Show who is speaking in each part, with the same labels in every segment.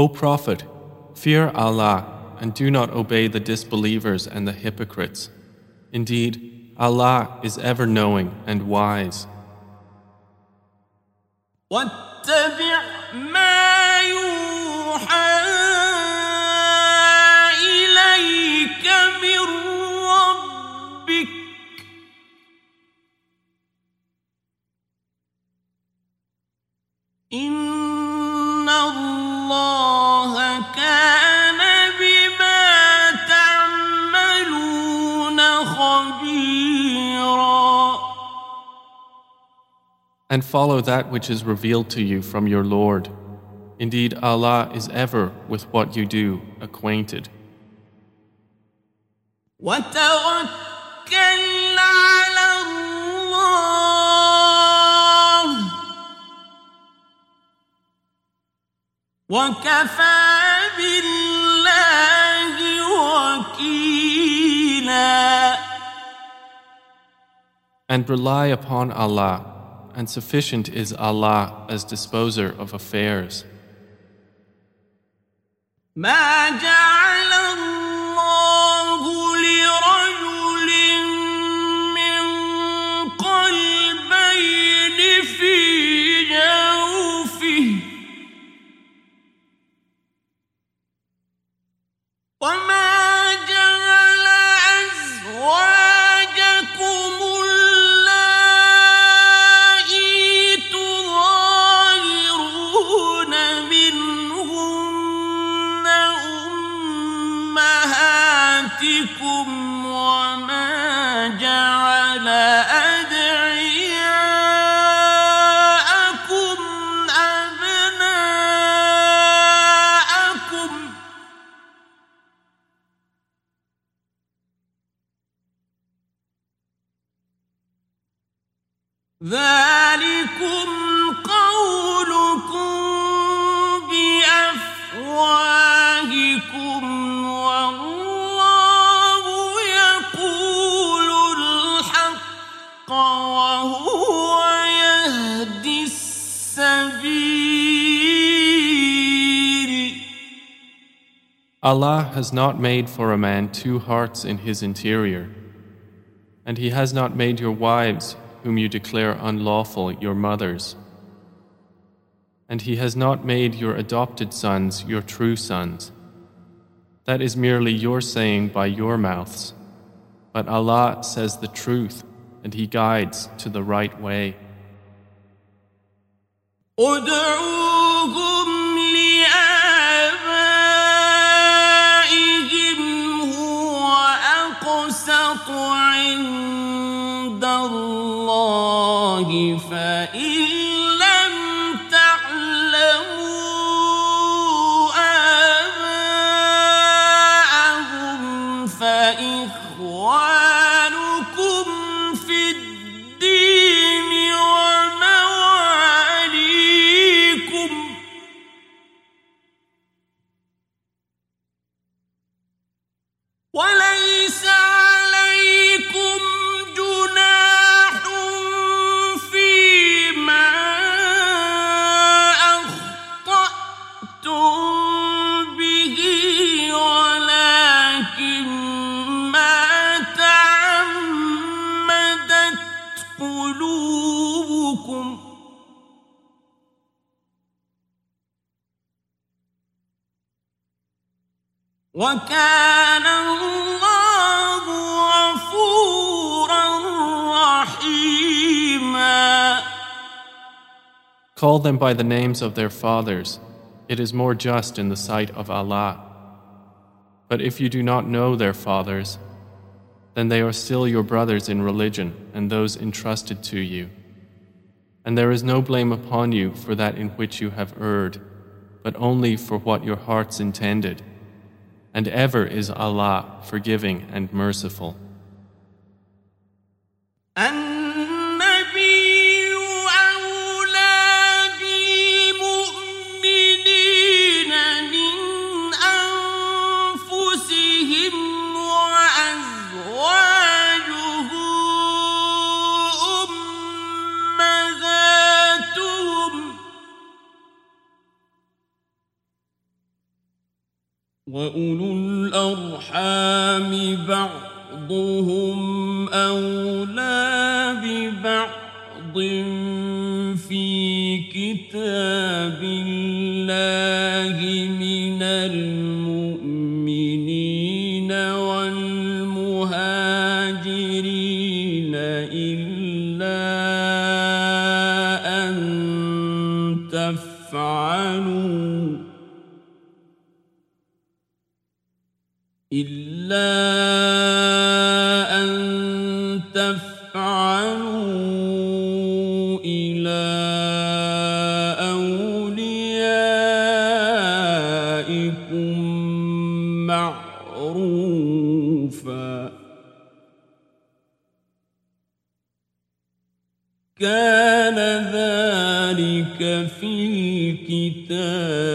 Speaker 1: O Prophet, fear Allah and do not obey the disbelievers and the hypocrites. Indeed, Allah is ever knowing and wise. and follow that which is revealed to you from your Lord. Indeed, Allah is ever with what you do acquainted. And rely upon Allah and sufficient is Allah as disposer of affairs. Has not made for a man two hearts in his interior, and He has not made your wives, whom you declare unlawful, your mothers. And He has not made your adopted sons your true sons. That is merely your saying by your mouths. But Allah says the truth, and He guides to the right way. وكان الله غفورا رحيما
Speaker 2: Call them by the names of their fathers. It is more just in the sight of Allah. But if you do not know their fathers, then they are still your brothers in religion and those entrusted to you. And there is no blame upon you for that in which you have erred, but only for what your hearts intended. And ever is Allah forgiving and merciful.
Speaker 1: وأولو الأرحام بعضهم أولى ببعض في كتاب الله أن تفعلوا إلى أوليائكم معروفا كان ذلك في الكتاب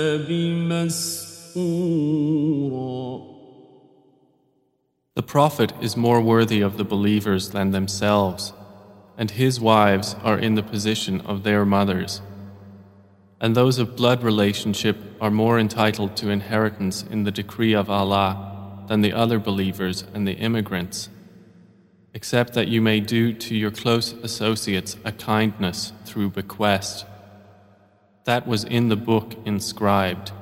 Speaker 2: Prophet is more worthy of the believers than themselves, and his wives are in the position of their mothers. And those of blood relationship are more entitled to inheritance in the decree of Allah than the other believers and the immigrants, except that you may do to your close associates a kindness through bequest. That was in the book inscribed.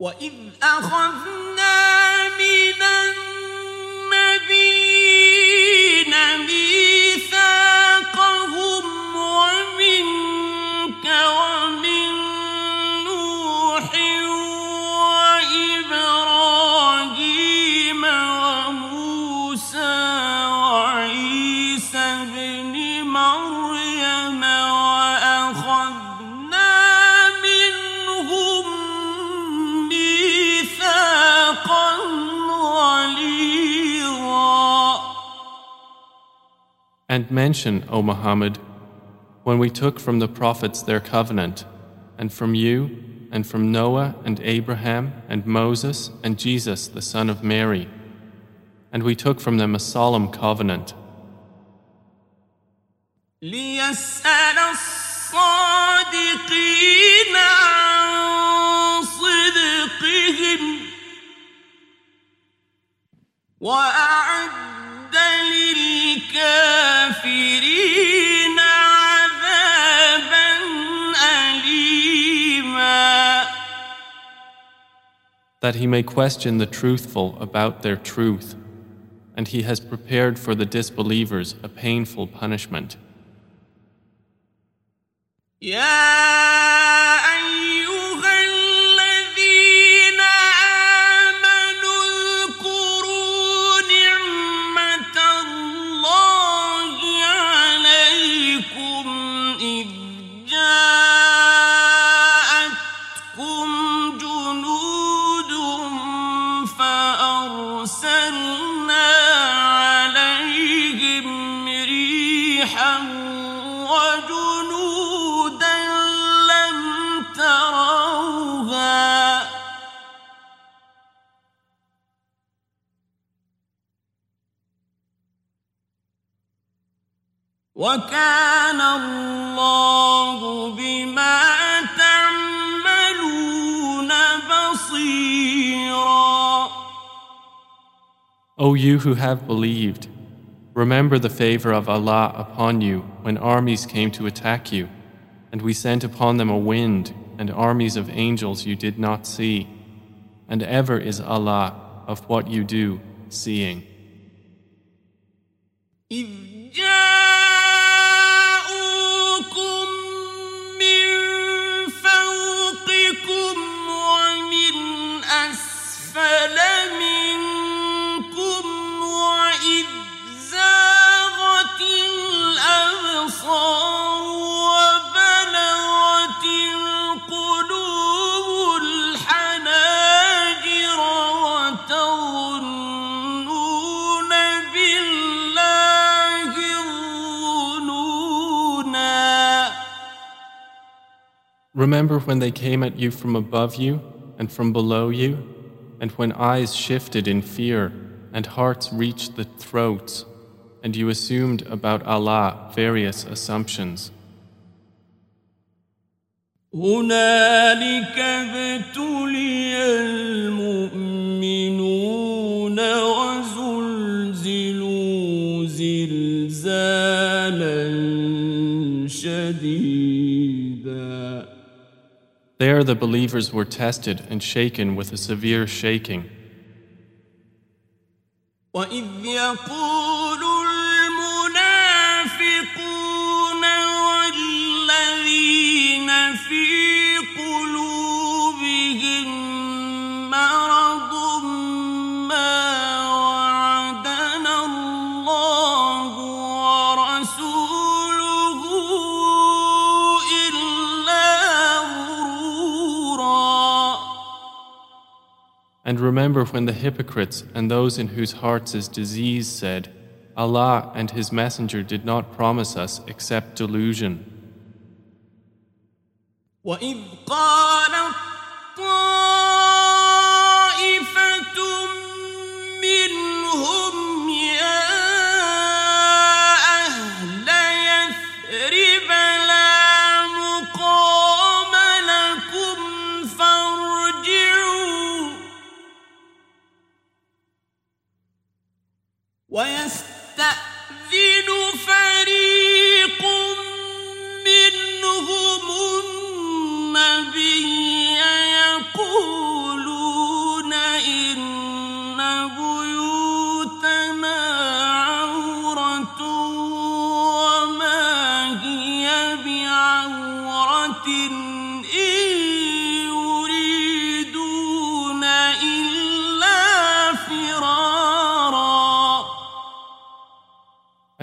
Speaker 1: وإذ أخذنا من النبيين ميثاقهم
Speaker 2: mention, O Muhammad, when we took from the prophets their covenant, and from you, and from Noah and Abraham and Moses and Jesus the son of Mary. And we took from them a solemn covenant,
Speaker 1: ليسأل الصادقين عن صدقهم وأعد للكافرين عذابا أليما
Speaker 2: that he may question the truthful about their truth, and he has prepared for the disbelievers a painful punishment.
Speaker 1: يا أيها وكان الله بما تعملون بصيرا
Speaker 2: O you who have believed, remember the favor of Allah upon you when armies came to attack you, and we sent upon them a wind and armies of angels you did not see, and ever is Allah of what you do seeing. Remember when they came at you from above you and from below you, and when eyes shifted in fear and hearts reached the throats, and you assumed about Allah various assumptions.
Speaker 1: هنالك ابتلي المؤمنون وزلزلوا زلزالا شديدا
Speaker 2: There the believers were tested and shaken with a severe shaking.
Speaker 1: وإذ يقول
Speaker 2: And remember when the hypocrites and those in whose hearts is disease said, Allah and His Messenger did not promise us except delusion.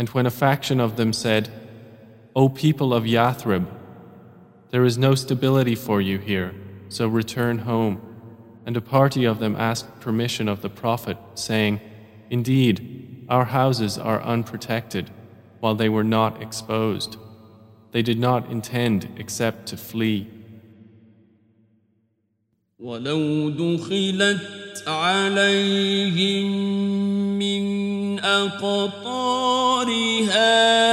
Speaker 2: when a faction of them said, O people of Yathrib, there is no stability for you here, so return home. And a party of them asked permission of the Prophet, saying, Indeed, our houses are unprotected, while they were not exposed. They did not intend except to flee.
Speaker 1: ولو دخلت عليهم من أقطارها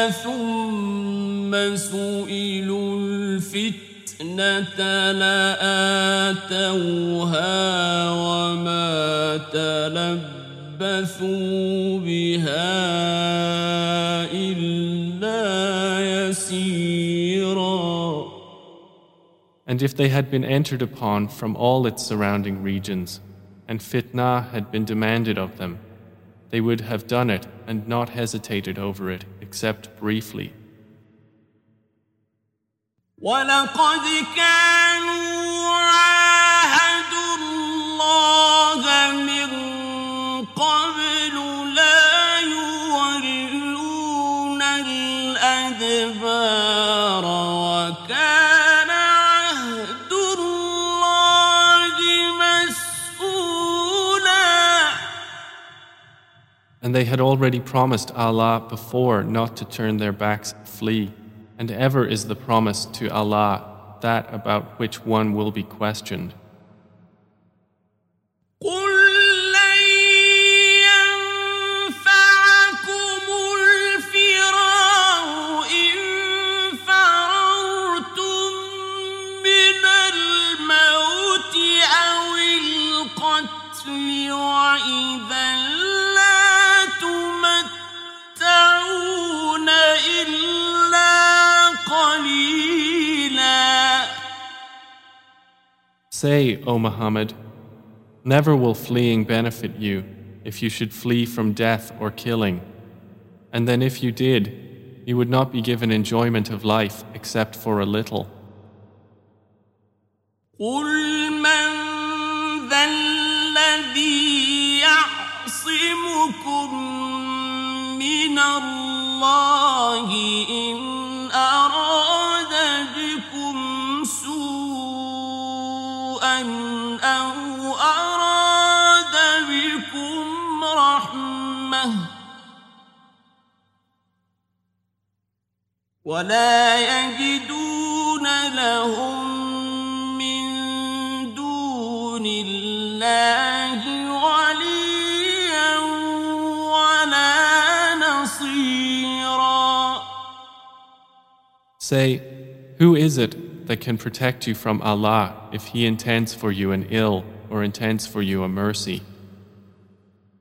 Speaker 1: ثم سئلوا الفتنة لآتوها وما تلبثوا بها إلا يسيرا
Speaker 2: And if they had been entered upon from all its surrounding regions, and fitnah had been demanded of them, they would have done it and not hesitated over it except briefly. And they had already promised Allah before not to turn their backs flee, and ever is the promise to Allah that about which one will be questioned. Say, O Muhammad, Never will fleeing benefit you if you should flee from death or killing. And then if you did, you would not be given enjoyment of life except for a little.
Speaker 1: قل من ذا الذي يعصمكم من الله إن ولا يجدون لهم من دون الله وليا ولا نصيرا
Speaker 2: Say, Who is it that can protect you from Allah if He intends for you an ill or intends for you a mercy?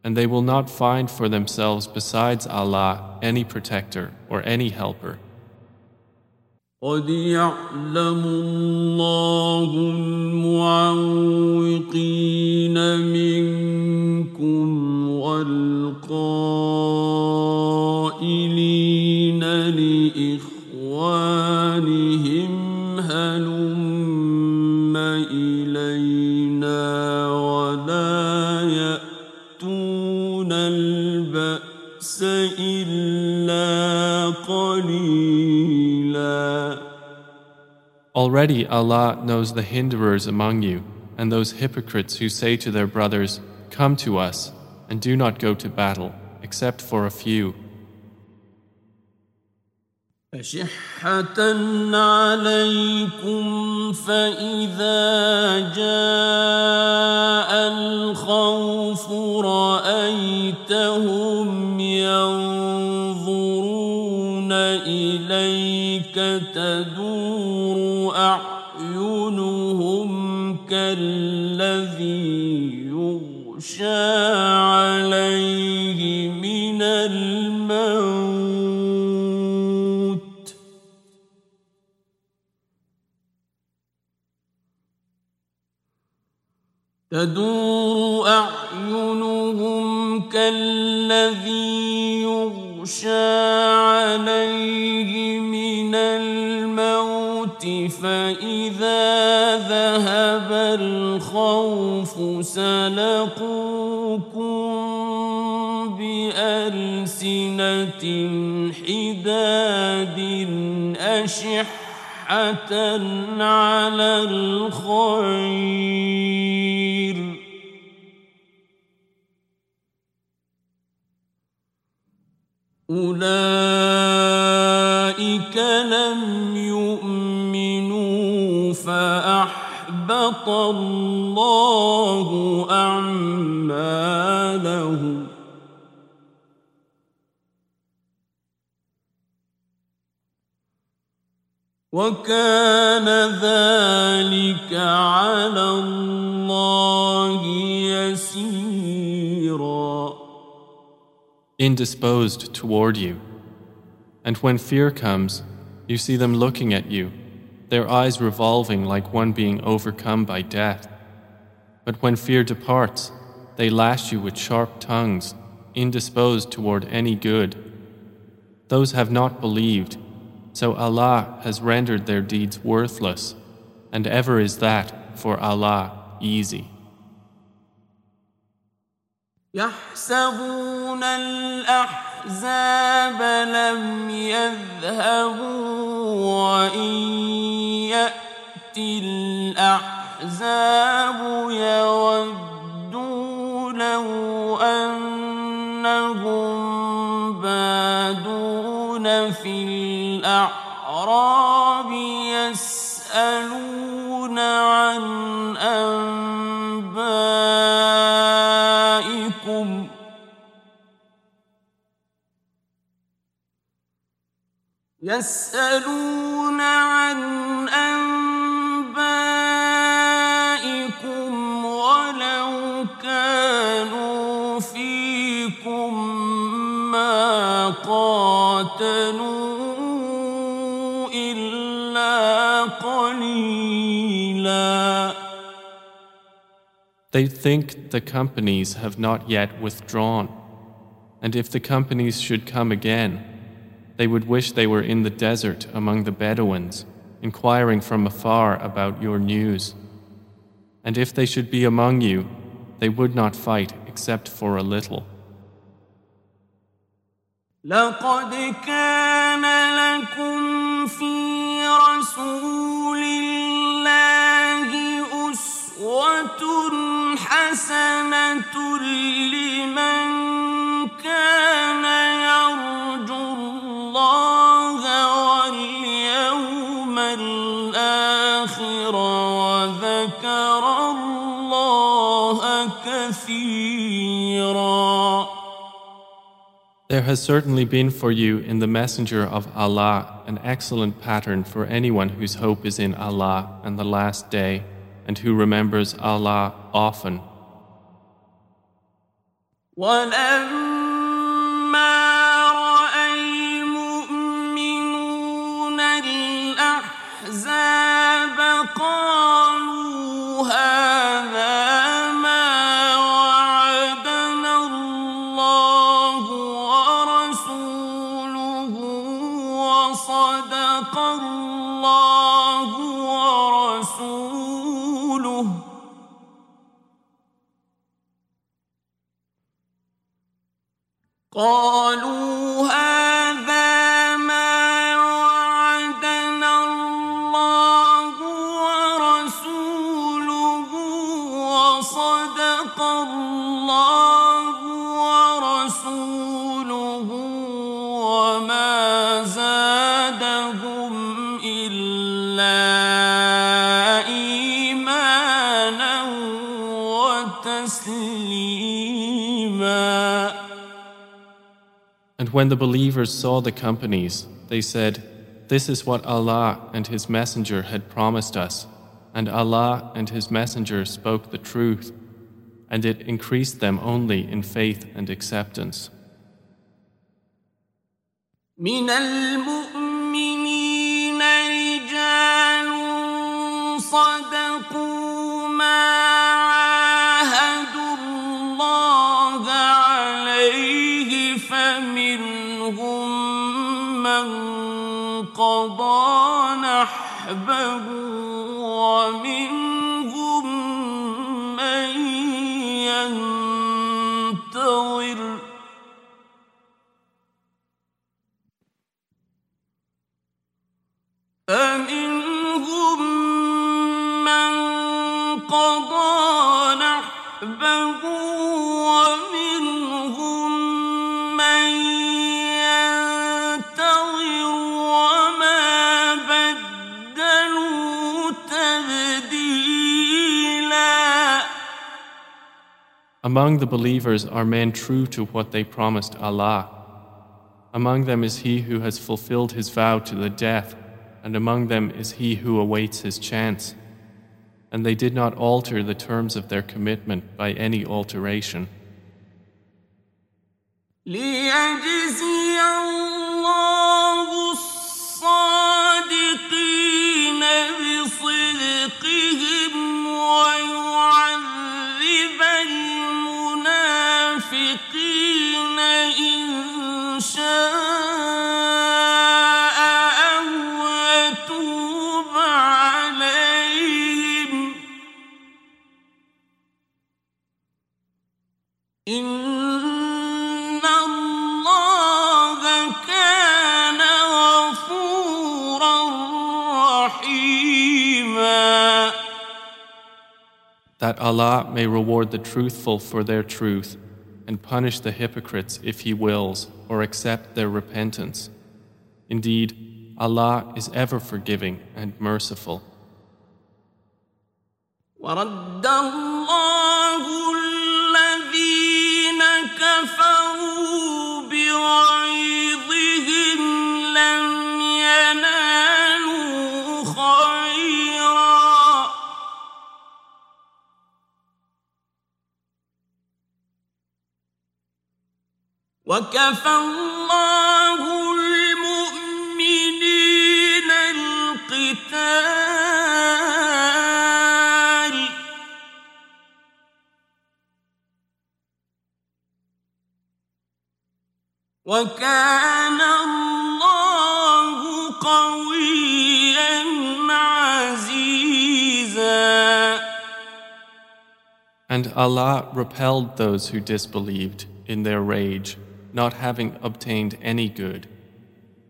Speaker 2: And they will not find for themselves besides Allah any protector or any helper.
Speaker 1: قد يعلم الله المعوقين منكم والقائلين
Speaker 2: Already Allah knows the hinderers among you and those hypocrites who say to their brothers, Come to us, and do not go to battle, except for a few.
Speaker 1: أشحة عليكم فإذا جاء الخوف رأيتهم ينظرون إليك تدور كالذي يغشى عليه من الموت. تدور أعينهم كالذي سلقوكم بألسنة حداد أشحة على الخير. أولئك فأحبط الله أعمالهم وكان ذلك على الله يسيرا
Speaker 2: indisposed toward you. And when fear comes, you see them looking at you, their eyes revolving like one being overcome by death. But when fear departs, they lash you with sharp tongues, indisposed toward any good. Those have not believed, so Allah has rendered their deeds worthless, and ever is that for Allah easy.
Speaker 1: يحسبون الأحزاب لم يذهبوا وإن يأتي الأحزاب يودوا لو أنهم بادون في الأعراب يسألون عن يسألون عن أنبائكم ولو كانوا فيكم ما قاتلوا إلا قليلا
Speaker 2: They think the companies have not yet withdrawn, and if the companies should come again, they would wish they were in the desert among the Bedouins, inquiring from afar about your news. And if they should be among you, they would not fight except for a little.
Speaker 1: لقد كان لكم في رسول الله أسوة حسنة لمن
Speaker 2: There has certainly been for you in the Messenger of Allah an excellent pattern for anyone whose hope is in Allah and the Last Day and who remembers Allah often.
Speaker 1: ولما
Speaker 2: when the believers saw the companies, they said, This is what Allah and His Messenger had promised us, and Allah and His Messenger spoke the truth, and it increased them only in faith and acceptance.
Speaker 1: من المؤمنين رجال صدقوا نحبه ومنهم من ينتظر. فمنهم
Speaker 2: Among the believers are men true to what they promised Allah. Among them is he who has fulfilled his vow to the death, and among them is he who awaits his chance. And they did not alter the terms of their commitment by any alteration. That Allah may reward the truthful for their truth and punish the hypocrites if He wills or accept their repentance. Indeed, Allah is ever forgiving and merciful.
Speaker 1: وكفى الله المؤمنين القتال. وكان الله قويا عزيزا.
Speaker 2: And Allah repelled those who disbelieved in their rage not having obtained any good.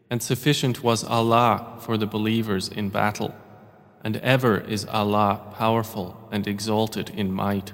Speaker 2: And sufficient was Allah for the believers in battle, and ever is Allah powerful and exalted in might.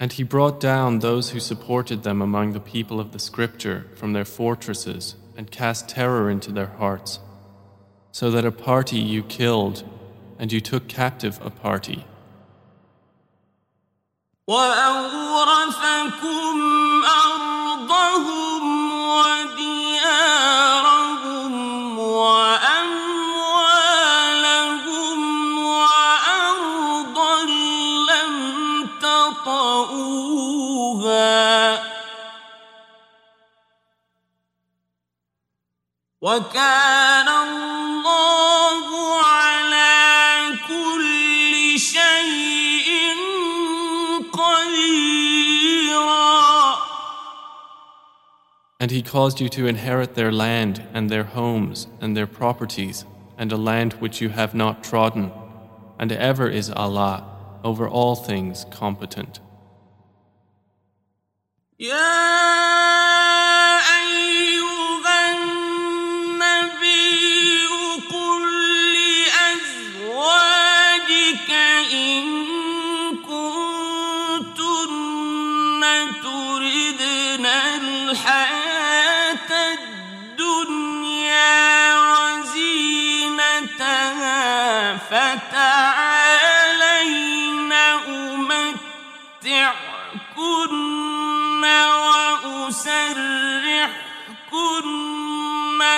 Speaker 2: And he brought down those who supported them among the people of the scripture from their fortresses and cast terror into their hearts, so that a party you killed and you took captive a party.
Speaker 1: وأورثكم أرضهم وكان الله على كل شيء قديرا
Speaker 2: And he caused you to inherit their land and their homes and their properties and a land which you have not trodden. And ever is Allah over all things competent.
Speaker 1: يا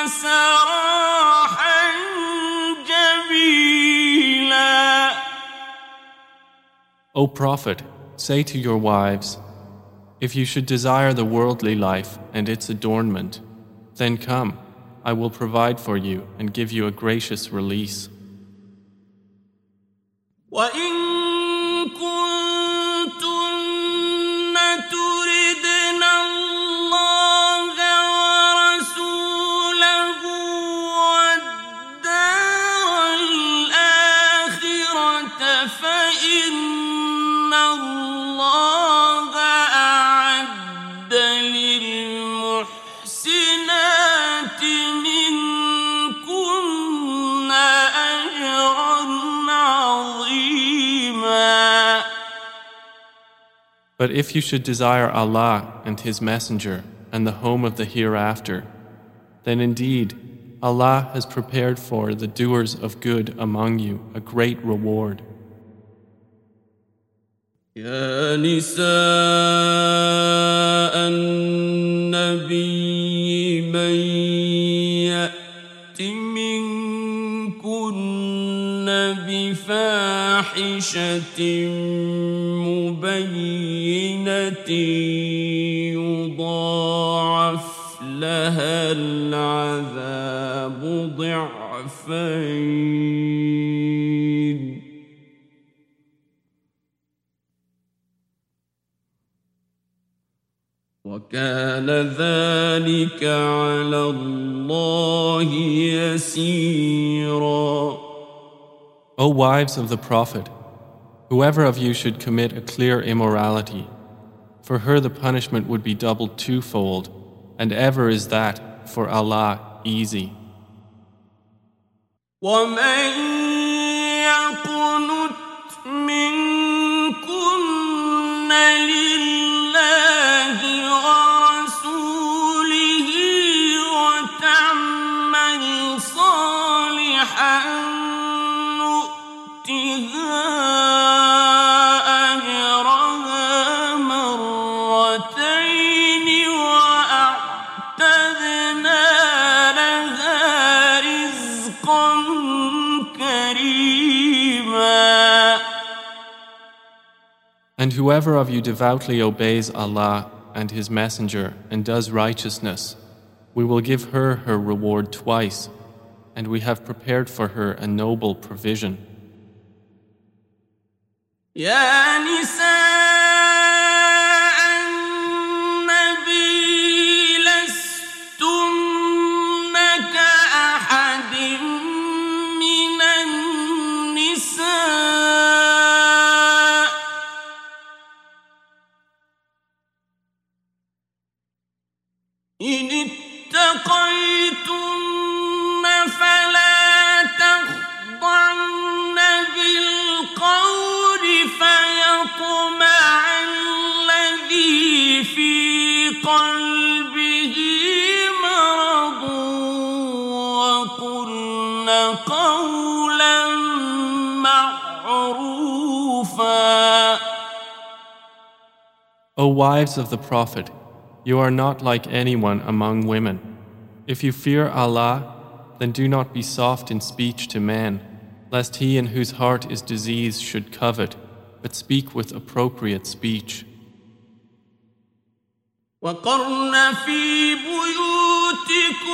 Speaker 1: سراحا جميلا
Speaker 2: O Prophet, say to your wives, If you should desire the worldly life and its adornment, then come, I will provide for you and give you a gracious release.
Speaker 1: وإن
Speaker 2: But if you should desire Allah and His Messenger and the home of the hereafter, then indeed Allah has prepared for the doers of good among you a great reward.
Speaker 1: يا نساء النبي من يأت منكن بفاحشة مبينة العذاب ضعفين وكان ذلك على الله يسيرا
Speaker 2: O wives of the Prophet, whoever of you should commit a clear immorality, for her the punishment would be doubled twofold, and ever is that for Allah easy.
Speaker 1: ومن يقنت منكن
Speaker 2: whoever of you devoutly obeys Allah and His Messenger and does righteousness, we will give her her reward twice, and we have prepared for her a noble provision.
Speaker 1: يا نساء
Speaker 2: O wives of the Prophet, you are not like anyone among women. If you fear Allah, then do not be soft in speech to men, lest he in whose heart is disease should covet, but speak with appropriate speech.
Speaker 1: وقرن في بيوتكن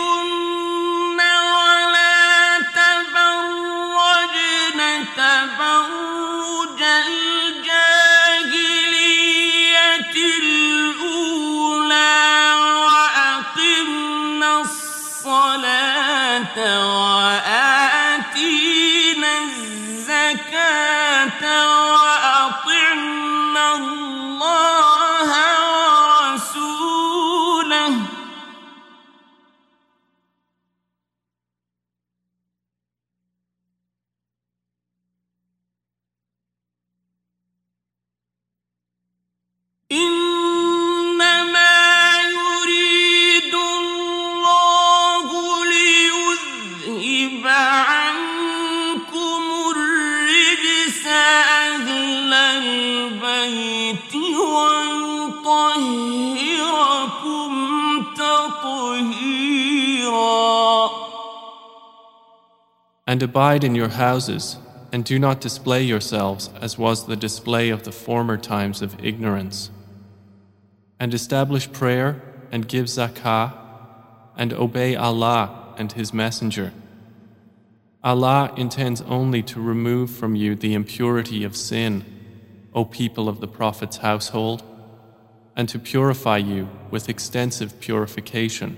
Speaker 2: And abide in your houses, and do not display yourselves as was the display of the former times of ignorance. And establish prayer, and give zakah, and obey Allah and His Messenger. Allah intends only to remove from you the impurity of sin, O people of the Prophet's household, and to purify you with extensive purification.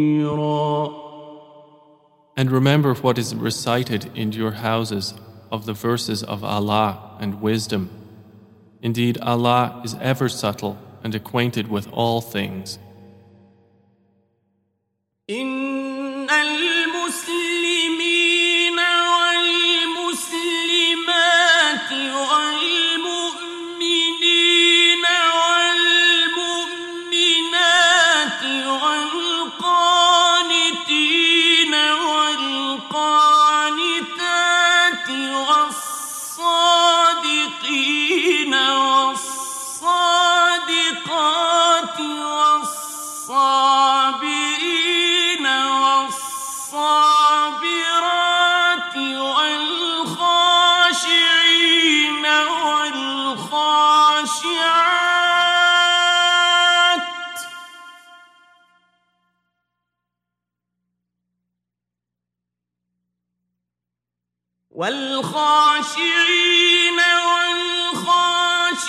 Speaker 2: And remember what is recited in your houses of the verses of Allah and wisdom. Indeed, Allah is ever subtle and acquainted with all things.
Speaker 1: إن والصابرين والصابرات والخاشعين والخاشعات والخاشعين والخاشعات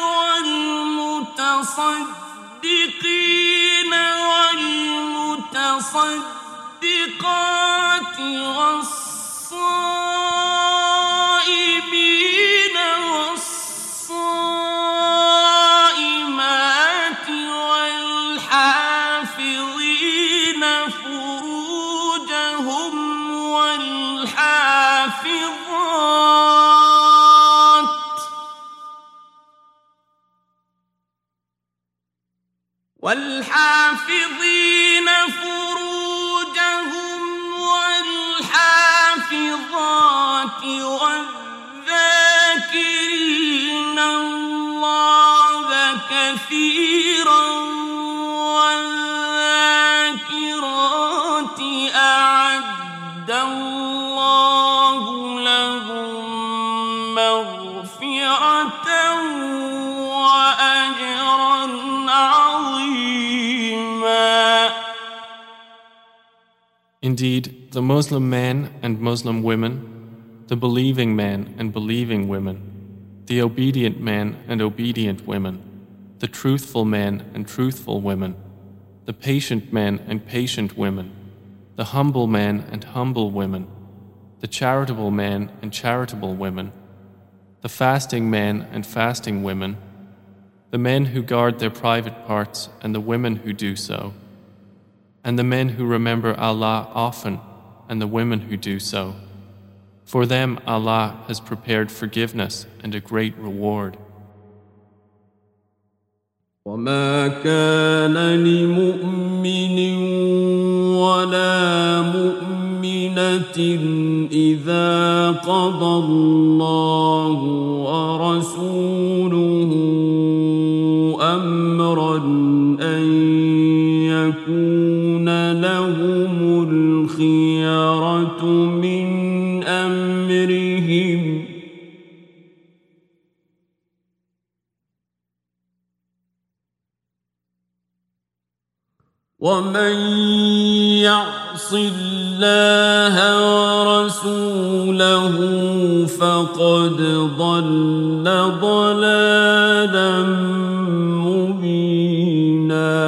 Speaker 1: والمتصدقين والمتصدقات والصائمين
Speaker 2: Indeed, the Muslim men and Muslim women, the believing men and believing women, the obedient men and obedient women, the truthful men and truthful women, the patient men and patient women, the humble men and humble women, the charitable men and charitable women, the fasting men and fasting women, the men who guard their private parts and the women who do so, and the men who remember Allah often and the women who do so. For them, Allah has prepared forgiveness and a great reward.
Speaker 1: وما كان لمؤمن ولا مؤمنة إذا قضى الله ومن يعص الله ورسوله فقد ضل ضلالا مبينا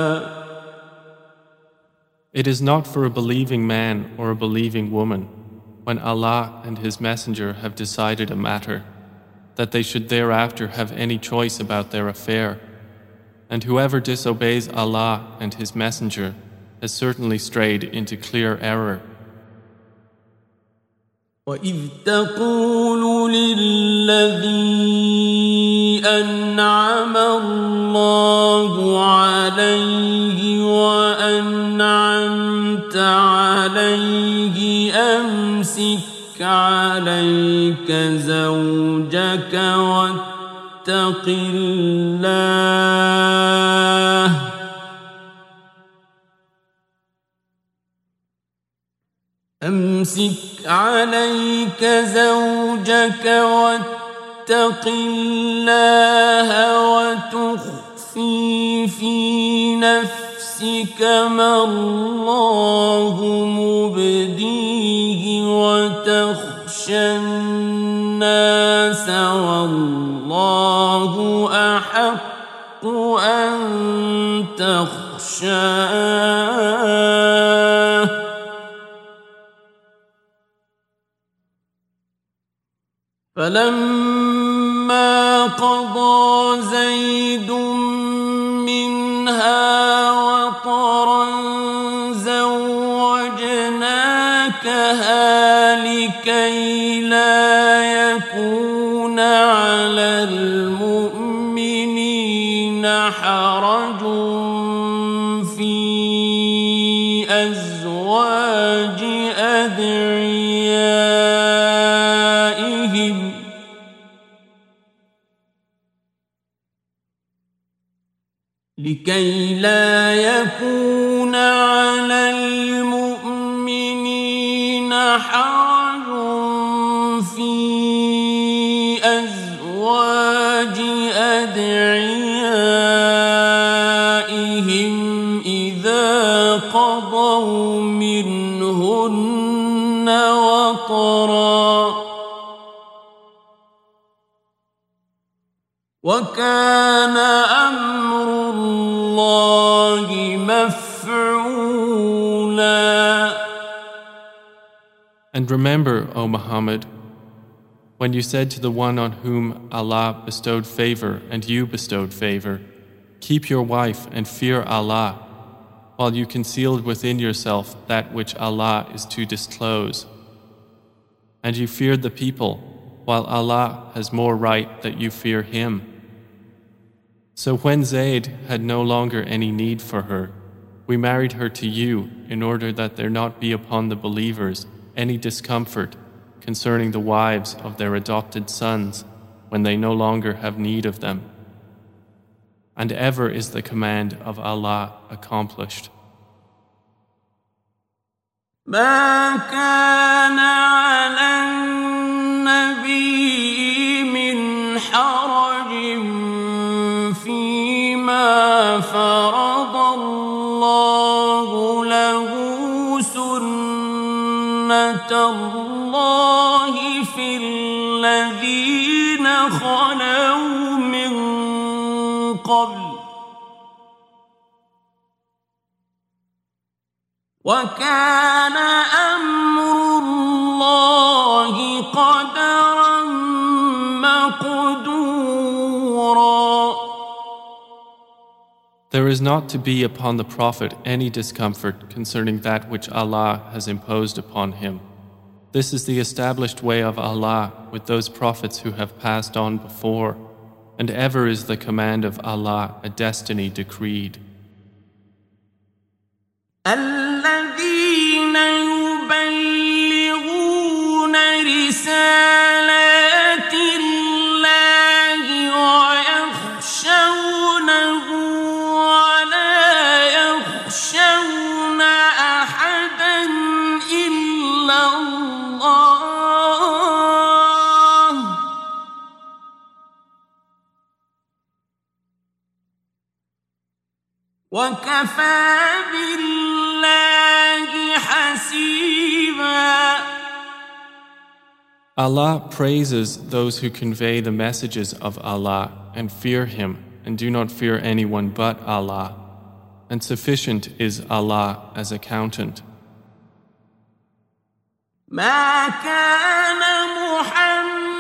Speaker 2: It is not for a believing man or a believing woman, when Allah and His Messenger have decided a matter, that they should thereafter have any choice about their affair. And whoever disobeys Allah and His Messenger has certainly strayed into clear error.
Speaker 1: وإذ تقول للذي أنعم الله عليه وأنعمت عليه أمسك عليك زوجك واتق الله أمسك عليك زوجك واتق الله وتخفي في نفسك ما الله مبديه وتخشى الناس والله أحق أن تخشاه. فلما قضى زيد لكي لا يكون على المؤمنين حرج في أزواج أدعيائهم إذا قضوا منهن وطرًا وكان أمر الله مفعولا
Speaker 2: And remember, O Muhammad, when you said to the one on whom Allah bestowed favor and you bestowed favor, Keep your wife and fear Allah, while you concealed within yourself that which Allah is to disclose. And you feared the people, while Allah has more right that you fear Him. So when Zayd had no longer any need for her, we married her to you in order that there not be upon the believers any discomfort concerning the wives of their adopted sons when they no longer have need of them. And ever is the command of Allah accomplished.
Speaker 1: ما كان على النبي سنة الله في الذين خلوا من قبل. وكان أمر الله قدرا
Speaker 2: There is not to be upon the Prophet any discomfort concerning that which Allah has imposed upon him. This is the established way of Allah with those prophets who have passed on before, and ever is the command of Allah a destiny decreed.
Speaker 1: الذين يبلغون رسالات وكفى بالله حسيبا
Speaker 2: Allah praises those who convey the messages of Allah and fear Him and do not fear anyone but Allah. And sufficient is Allah as accountant.
Speaker 1: ما كان محمد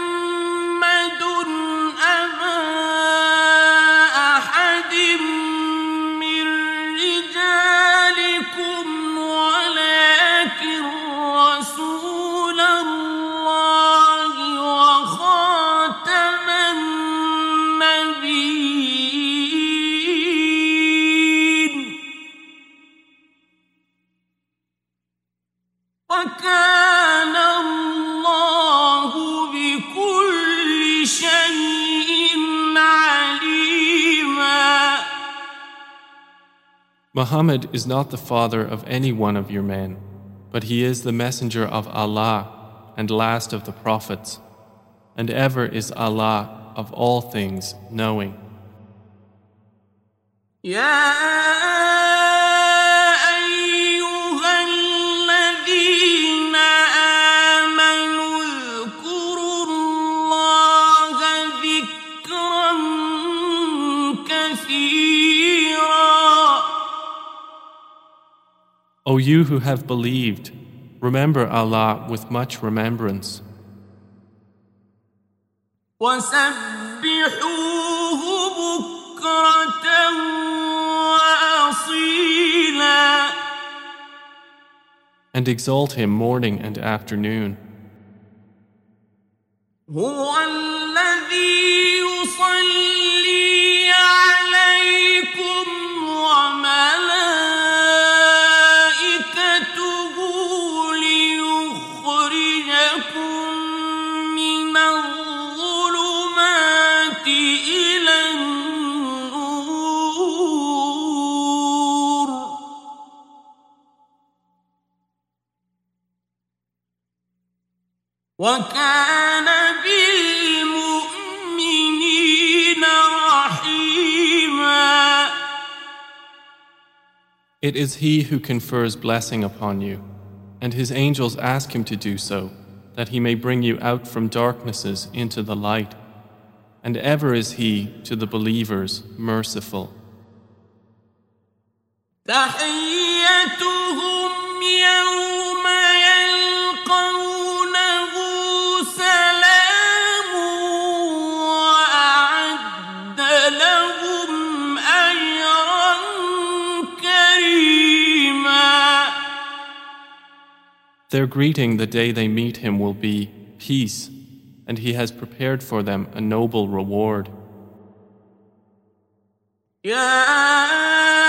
Speaker 2: Muhammad is not the father of any one of your men, but he is the messenger of Allah and last of the prophets, and ever is Allah of all things knowing.
Speaker 1: يا
Speaker 2: O you who have believed, remember Allah with much remembrance,
Speaker 1: وسبحوه بكرة وأصيلا
Speaker 2: and exalt Him morning and afternoon.
Speaker 1: هو الذي وكان بالمؤمنين رحيما
Speaker 2: It is He who confers blessing upon you, and His angels ask Him to do so, that He may bring you out from darknesses into the light. And ever is He to the believers merciful.
Speaker 1: تحيتهم يوم
Speaker 2: Their greeting the day they meet Him will be peace, and He has prepared for them a noble reward.
Speaker 1: يا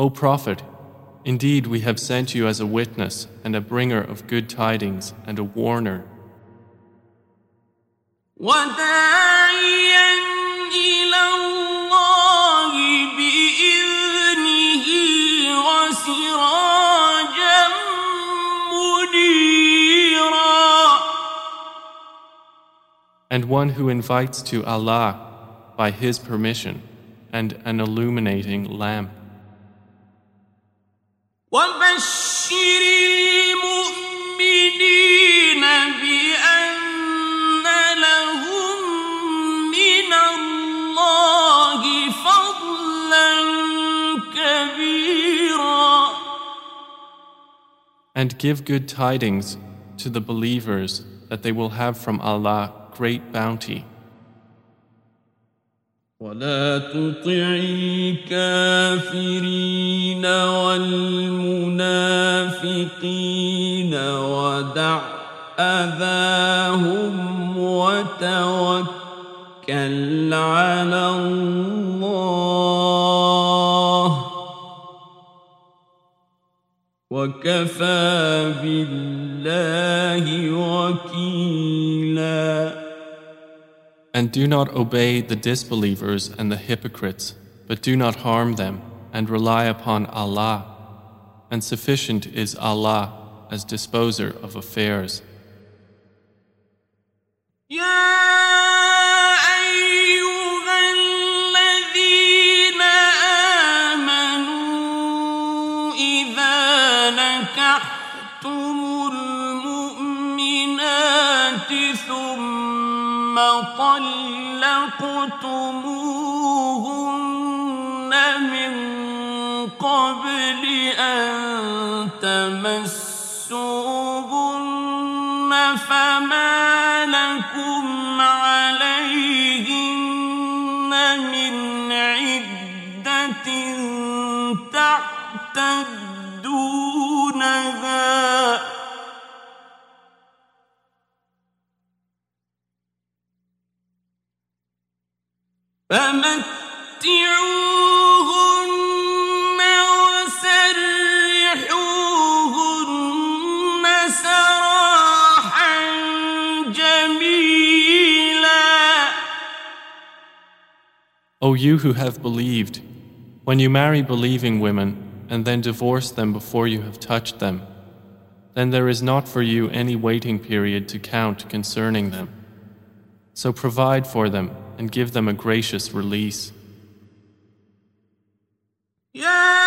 Speaker 2: O Prophet, indeed we have sent you as a witness and a bringer of good tidings and a warner. And one who invites to Allah by His permission and an illuminating lamp.
Speaker 1: وبشر المؤمنين بأن لهم من الله فضلا كبيرا
Speaker 2: And give good tidings to the believers that they will have from Allah great bounty.
Speaker 1: ولا تطع الكافرين والمنافقين ودع أذاهم وتوكل على الله وكفى بالله وكيلاً
Speaker 2: And do not obey the disbelievers and the hypocrites, but do not harm them, and rely upon Allah. And sufficient is Allah as disposer of affairs.
Speaker 1: يا طلقتموهن من قبل أن تمسوهن فما لكم عليهن من عدة تعتدونها فمتعوهن وسرحوهن سراحا جميلا
Speaker 2: O you who have believed, when you marry believing women and then divorce them before you have touched them, then there is not for you any waiting period to count concerning them. So provide for them and give them a gracious release.
Speaker 1: يا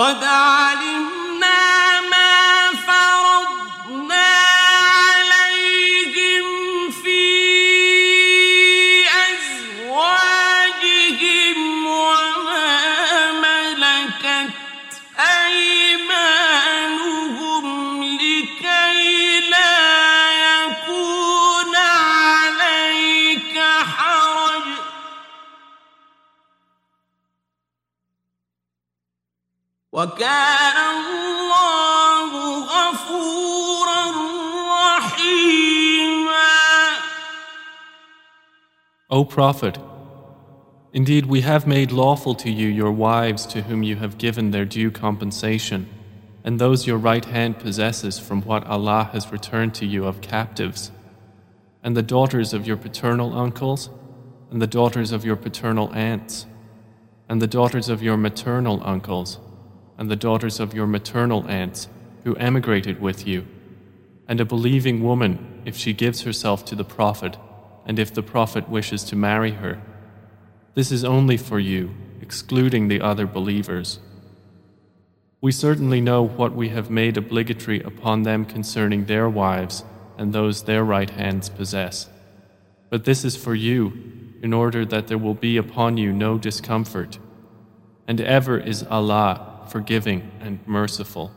Speaker 1: ودعا وكان الله غفورا رحيما
Speaker 2: O Prophet, indeed we have made lawful to you your wives to whom you have given their due compensation, and those your right hand possesses from what Allah has returned to you of captives, and the daughters of your paternal uncles, and the daughters of your paternal aunts, and the daughters of your maternal uncles, and the daughters of your maternal aunts who emigrated with you, and a believing woman if she gives herself to the Prophet and if the Prophet wishes to marry her. This is only for you, excluding the other believers. We certainly know what we have made obligatory upon them concerning their wives and those their right hands possess. But this is for you, in order that there will be upon you no discomfort. And ever is Allah forgiving and merciful.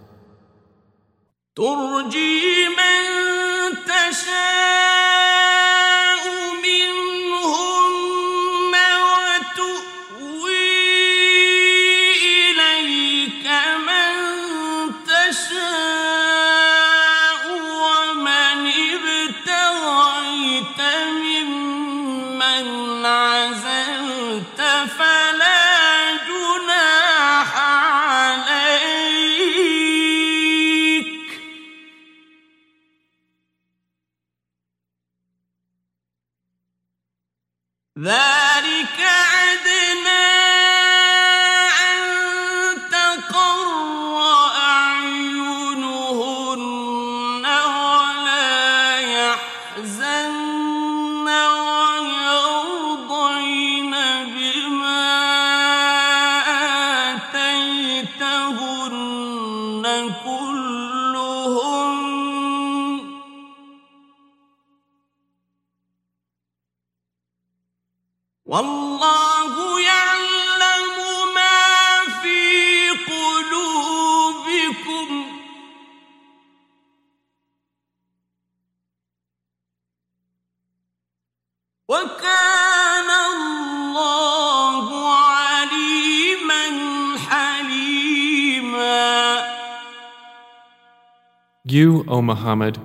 Speaker 2: You, O Muhammad,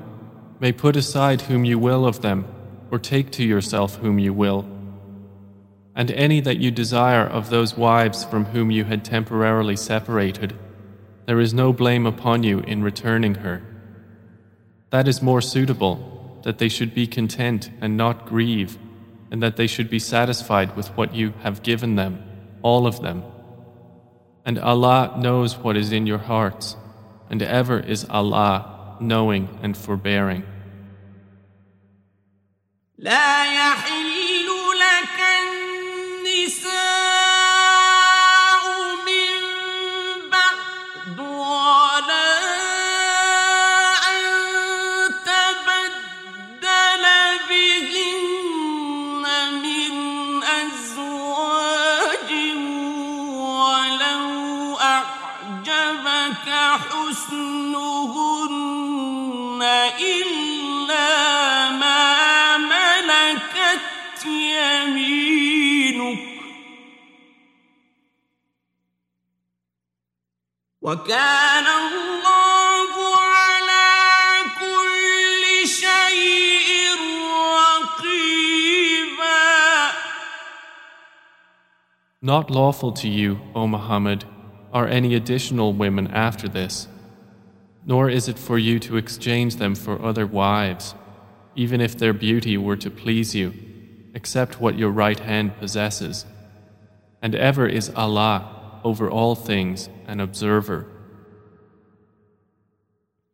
Speaker 2: may put aside whom you will of them, or take to yourself whom you will. And any that you desire of those wives from whom you had temporarily separated, there is no blame upon you in returning her. That is more suitable, that they should be content and not grieve, and that they should be satisfied with what you have given them, all of them. And Allah knows what is in your hearts, and ever is Allah knowing and forbearing.
Speaker 1: لا يحل لك النساء وكان الله على كل شيء رقيبا
Speaker 2: Not lawful to you, O Muhammad, are any additional women after this, nor is it for you to exchange them for other wives, even if their beauty were to please you, except what your right hand possesses. And ever is Allah over all things an observer.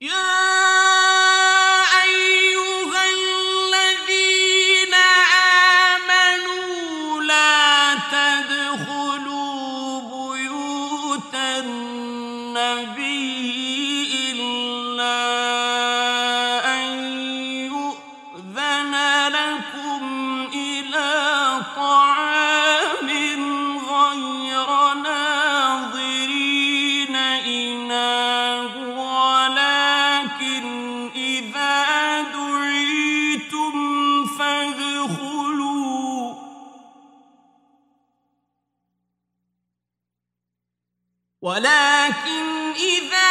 Speaker 1: يا ولكن إذا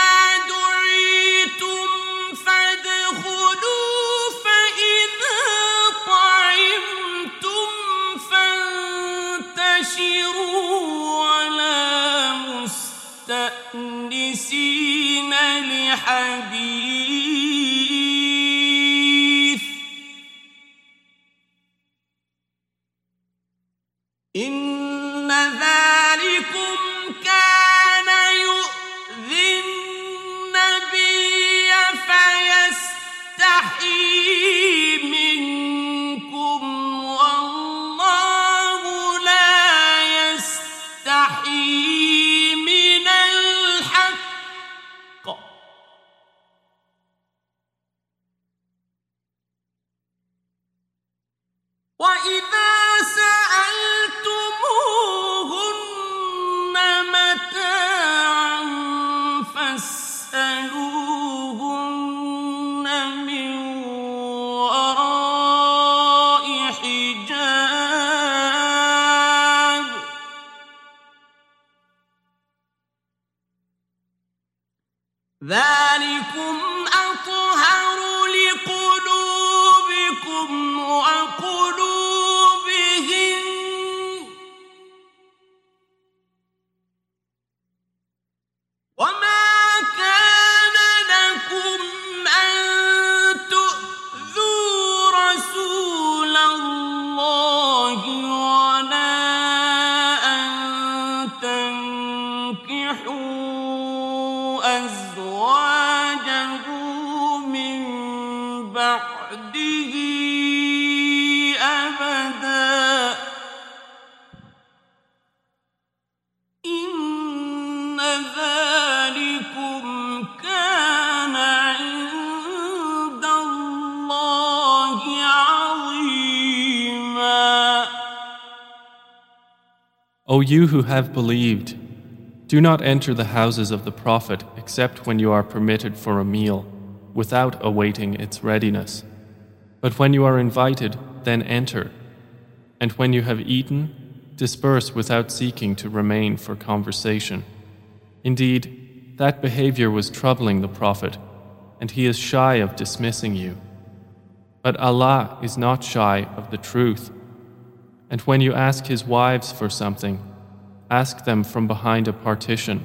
Speaker 2: you who have believed, do not enter the houses of the Prophet except when you are permitted for a meal, without awaiting its readiness. But when you are invited, then enter. And when you have eaten, disperse without seeking to remain for conversation. Indeed, that behavior was troubling the Prophet, and he is shy of dismissing you. But Allah is not shy of the truth. And when you ask his wives for something, ask them from behind a partition.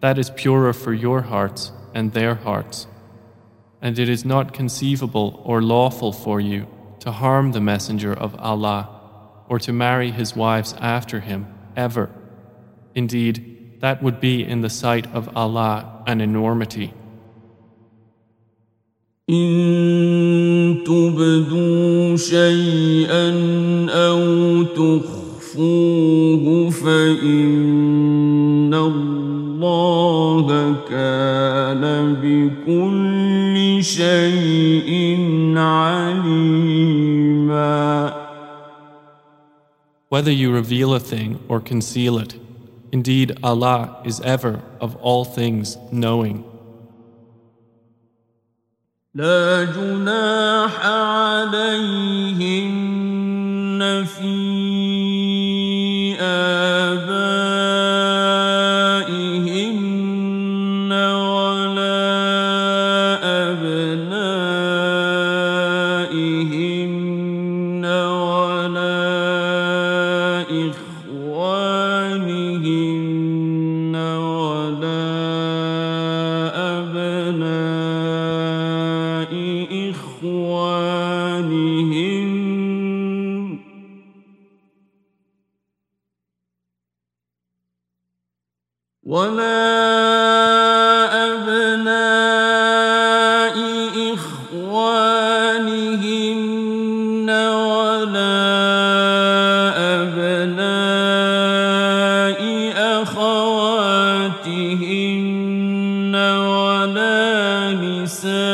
Speaker 2: That is purer for your hearts and their hearts. And it is not conceivable or lawful for you to harm the Messenger of Allah or to marry his wives after him, ever. Indeed, that would be in the sight of Allah an enormity.
Speaker 1: إن تبدوا شيئا أو تخفوه فإن الله كان بكل شيء عليما
Speaker 2: Whether you reveal a thing or conceal it, indeed Allah is ever of all things knowing.
Speaker 1: لا جناح عليهن في آبائهن نسائهن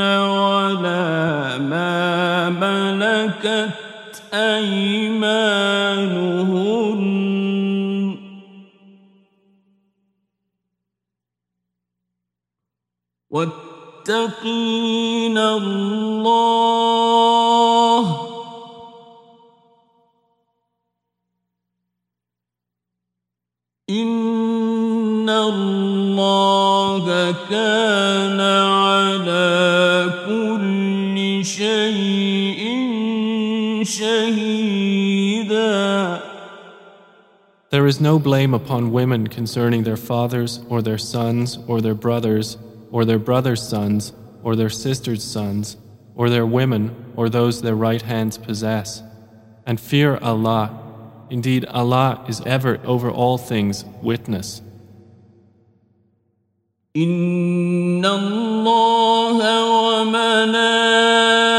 Speaker 1: ولا ما ملكت أيمانهن. واتقين الله
Speaker 2: There is no blame upon women concerning their fathers or their sons or their brothers or their brothers' sons or their sisters' sons or their women or those their right hands possess. And fear Allah. Indeed, Allah is ever over all things witness.
Speaker 1: إن الله وملائكته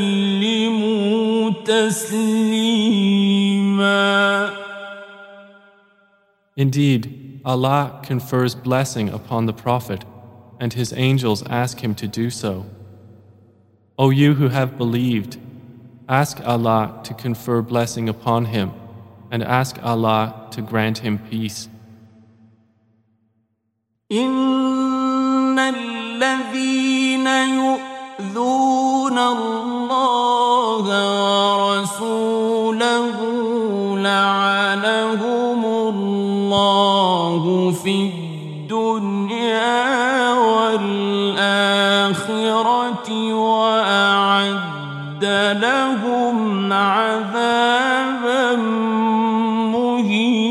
Speaker 2: Indeed, Allah confers blessing upon the Prophet, and His angels ask him to do so. O you who have believed, ask Allah to confer blessing upon him, and ask Allah to grant him peace.
Speaker 1: إن الذين يؤذون الله ورسوله لعنهم الله في الدنيا والآخرة وأعد لهم عذابا مهينا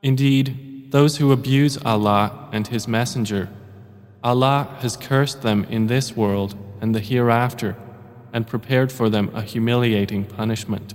Speaker 2: Indeed, those who abuse Allah and His Messenger, Allah has cursed them in this world and the hereafter, and prepared for them a humiliating punishment.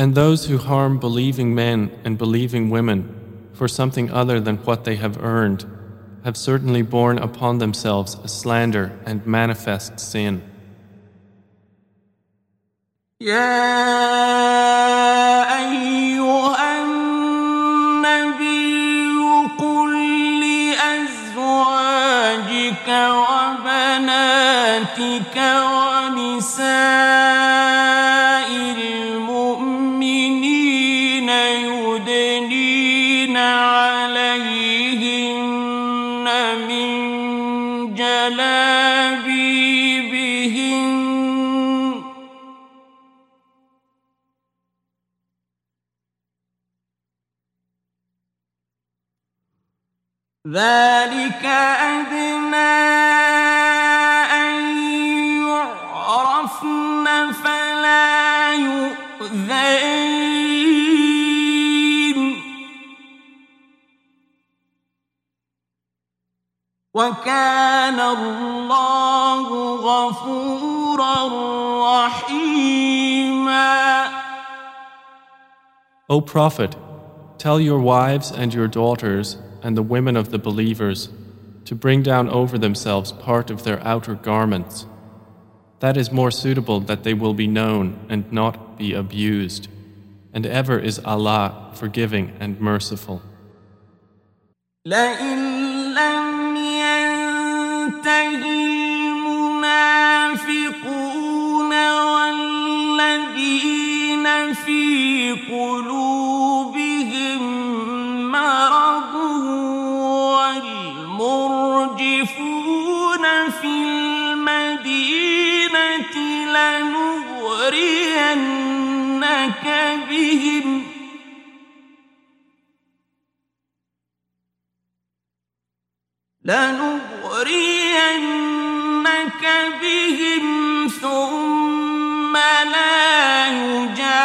Speaker 2: And those who harm believing men and believing women for something other than what they have earned have certainly borne upon themselves a slander and manifest sin.
Speaker 1: يا أيها النبي قل لأزواجك وبناتك ذلك أدنى أن يعرفن فلا يؤذين. وكان الله غفورا رحيما.
Speaker 2: O Prophet, tell your wives and your daughters and the women of the believers to bring down over themselves part of their outer garments. That is more suitable that they will be known and not be abused. And ever is Allah forgiving and merciful.
Speaker 1: لئن لم ينته المنافقون والذين في قلوبهم لنغرينك بهم لنغرينك بهم ثم لا يجاورونك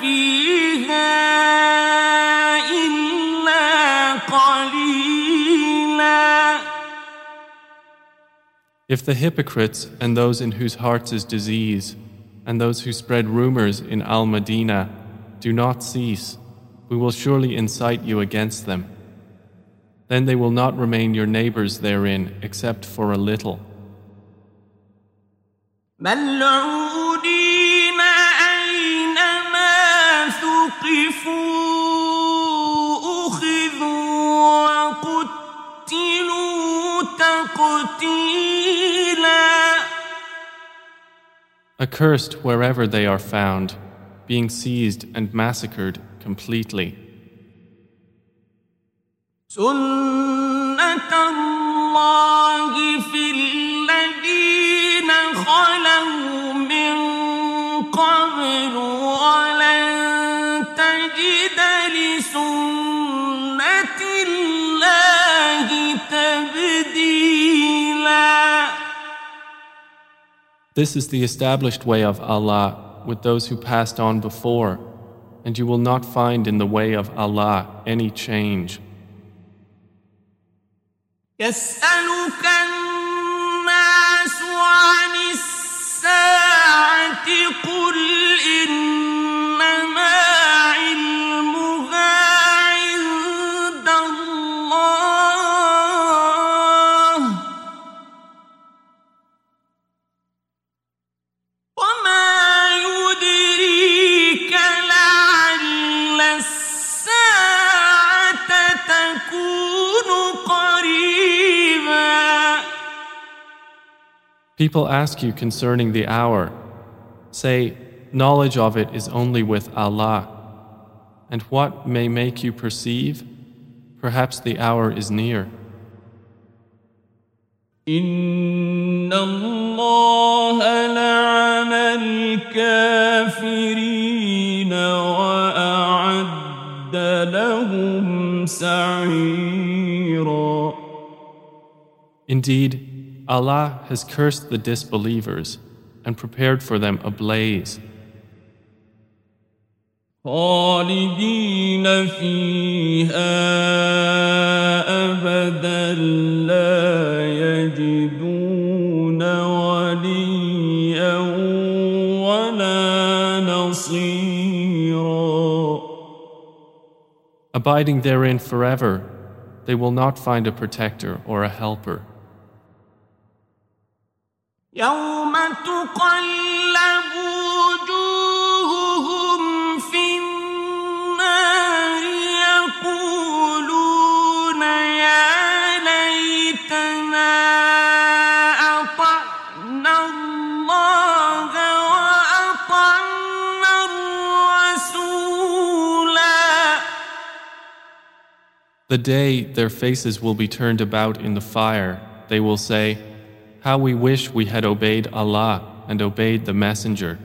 Speaker 1: فيها إلا قليلا
Speaker 2: If the hypocrites and those in whose hearts is disease, and those who spread rumors in Al Madinah, do not cease. We will surely incite you against them. Then they will not remain your neighbors therein except for a little. Accursed wherever they are found, being seized and massacred completely.
Speaker 1: سنة الله في الذين خلوا من قبل ولن
Speaker 2: This is the established way of Allah with those who passed on before, and you will not find in the way of Allah any change.
Speaker 1: يسألك الناس عن الساعة
Speaker 2: People ask you concerning the hour. Say, knowledge of it is only with Allah. And what may make you perceive? Perhaps the hour is near.
Speaker 1: إن الله لعن الكافرين وأعد لهم سعيرا
Speaker 2: Indeed, Allah has cursed the disbelievers and prepared for them a blaze,
Speaker 1: خالدين فيها أبدا لا يجدون وليا ولا نصيرا
Speaker 2: abiding therein forever. They will not find a protector or a helper.
Speaker 1: يوم تقلب وجوههم في النار يقولون يا ليتنا أطعنا الله وأطعنا الرسولا
Speaker 2: The day their faces will be turned about in the fire, they will say, how we wish we had obeyed Allah and obeyed the Messenger.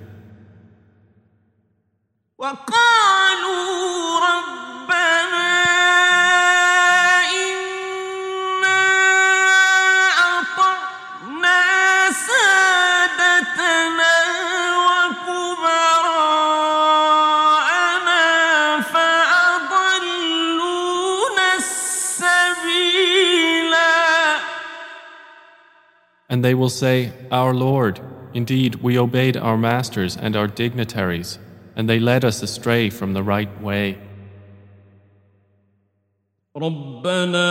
Speaker 2: And they will say, Our Lord, indeed we obeyed our masters and our dignitaries, and they led us astray from the right way.
Speaker 1: ربنا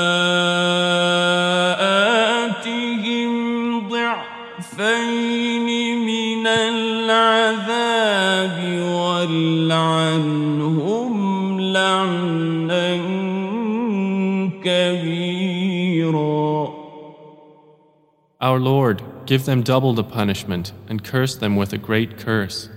Speaker 1: آتهم ضعفين من العذاب والعنهم
Speaker 2: Our Lord, give them double the punishment and curse them with a great curse.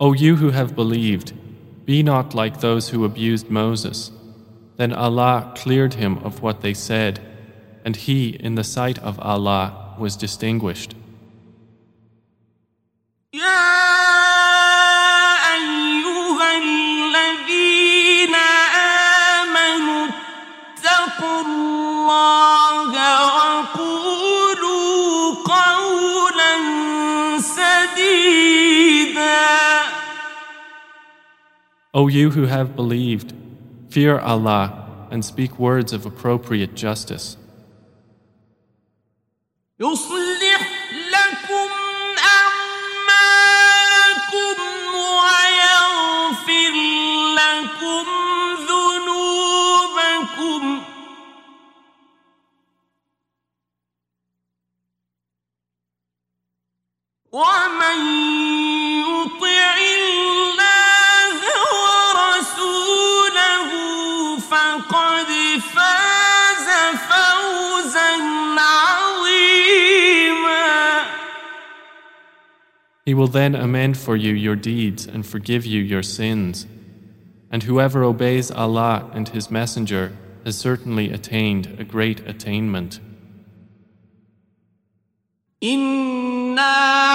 Speaker 2: O you who have believed, be not like those who abused Moses. Then Allah cleared him of what they said, and he, in the sight of Allah, was distinguished.
Speaker 1: يا
Speaker 2: O you who have believed, fear Allah and speak words of appropriate justice.
Speaker 1: يصلح لكم أعمالكم ويغفر لكم ذنوبكم ومن
Speaker 2: He will then amend for you your deeds and forgive you your sins. And whoever obeys Allah and His Messenger has certainly attained a great attainment.
Speaker 1: إنا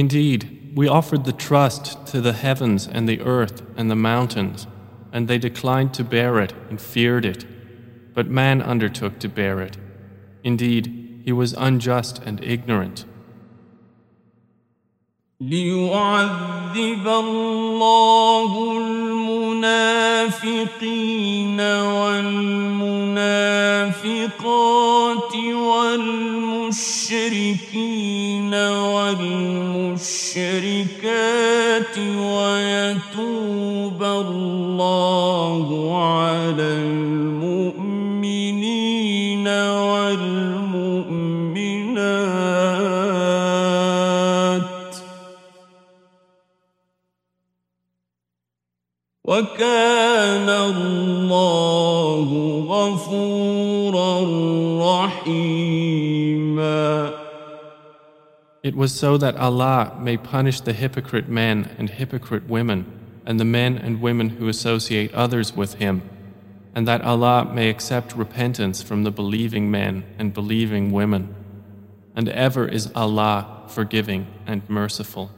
Speaker 2: Indeed, we offered the trust to the heavens and the earth and the mountains, and they declined to bear it and feared it. But man undertook to bear it. Indeed, he was unjust and ignorant.
Speaker 1: ليعذب الله المنافقين والمنافقات والمشركين والمشركات ويتوب الله على المؤمنين والمؤمنات وكان الله غفورا رحيما
Speaker 2: It was so that Allah may punish the hypocrite men and hypocrite women, and the men and women who associate others with Him, and that Allah may accept repentance from the believing men and believing women. And ever is Allah forgiving and merciful.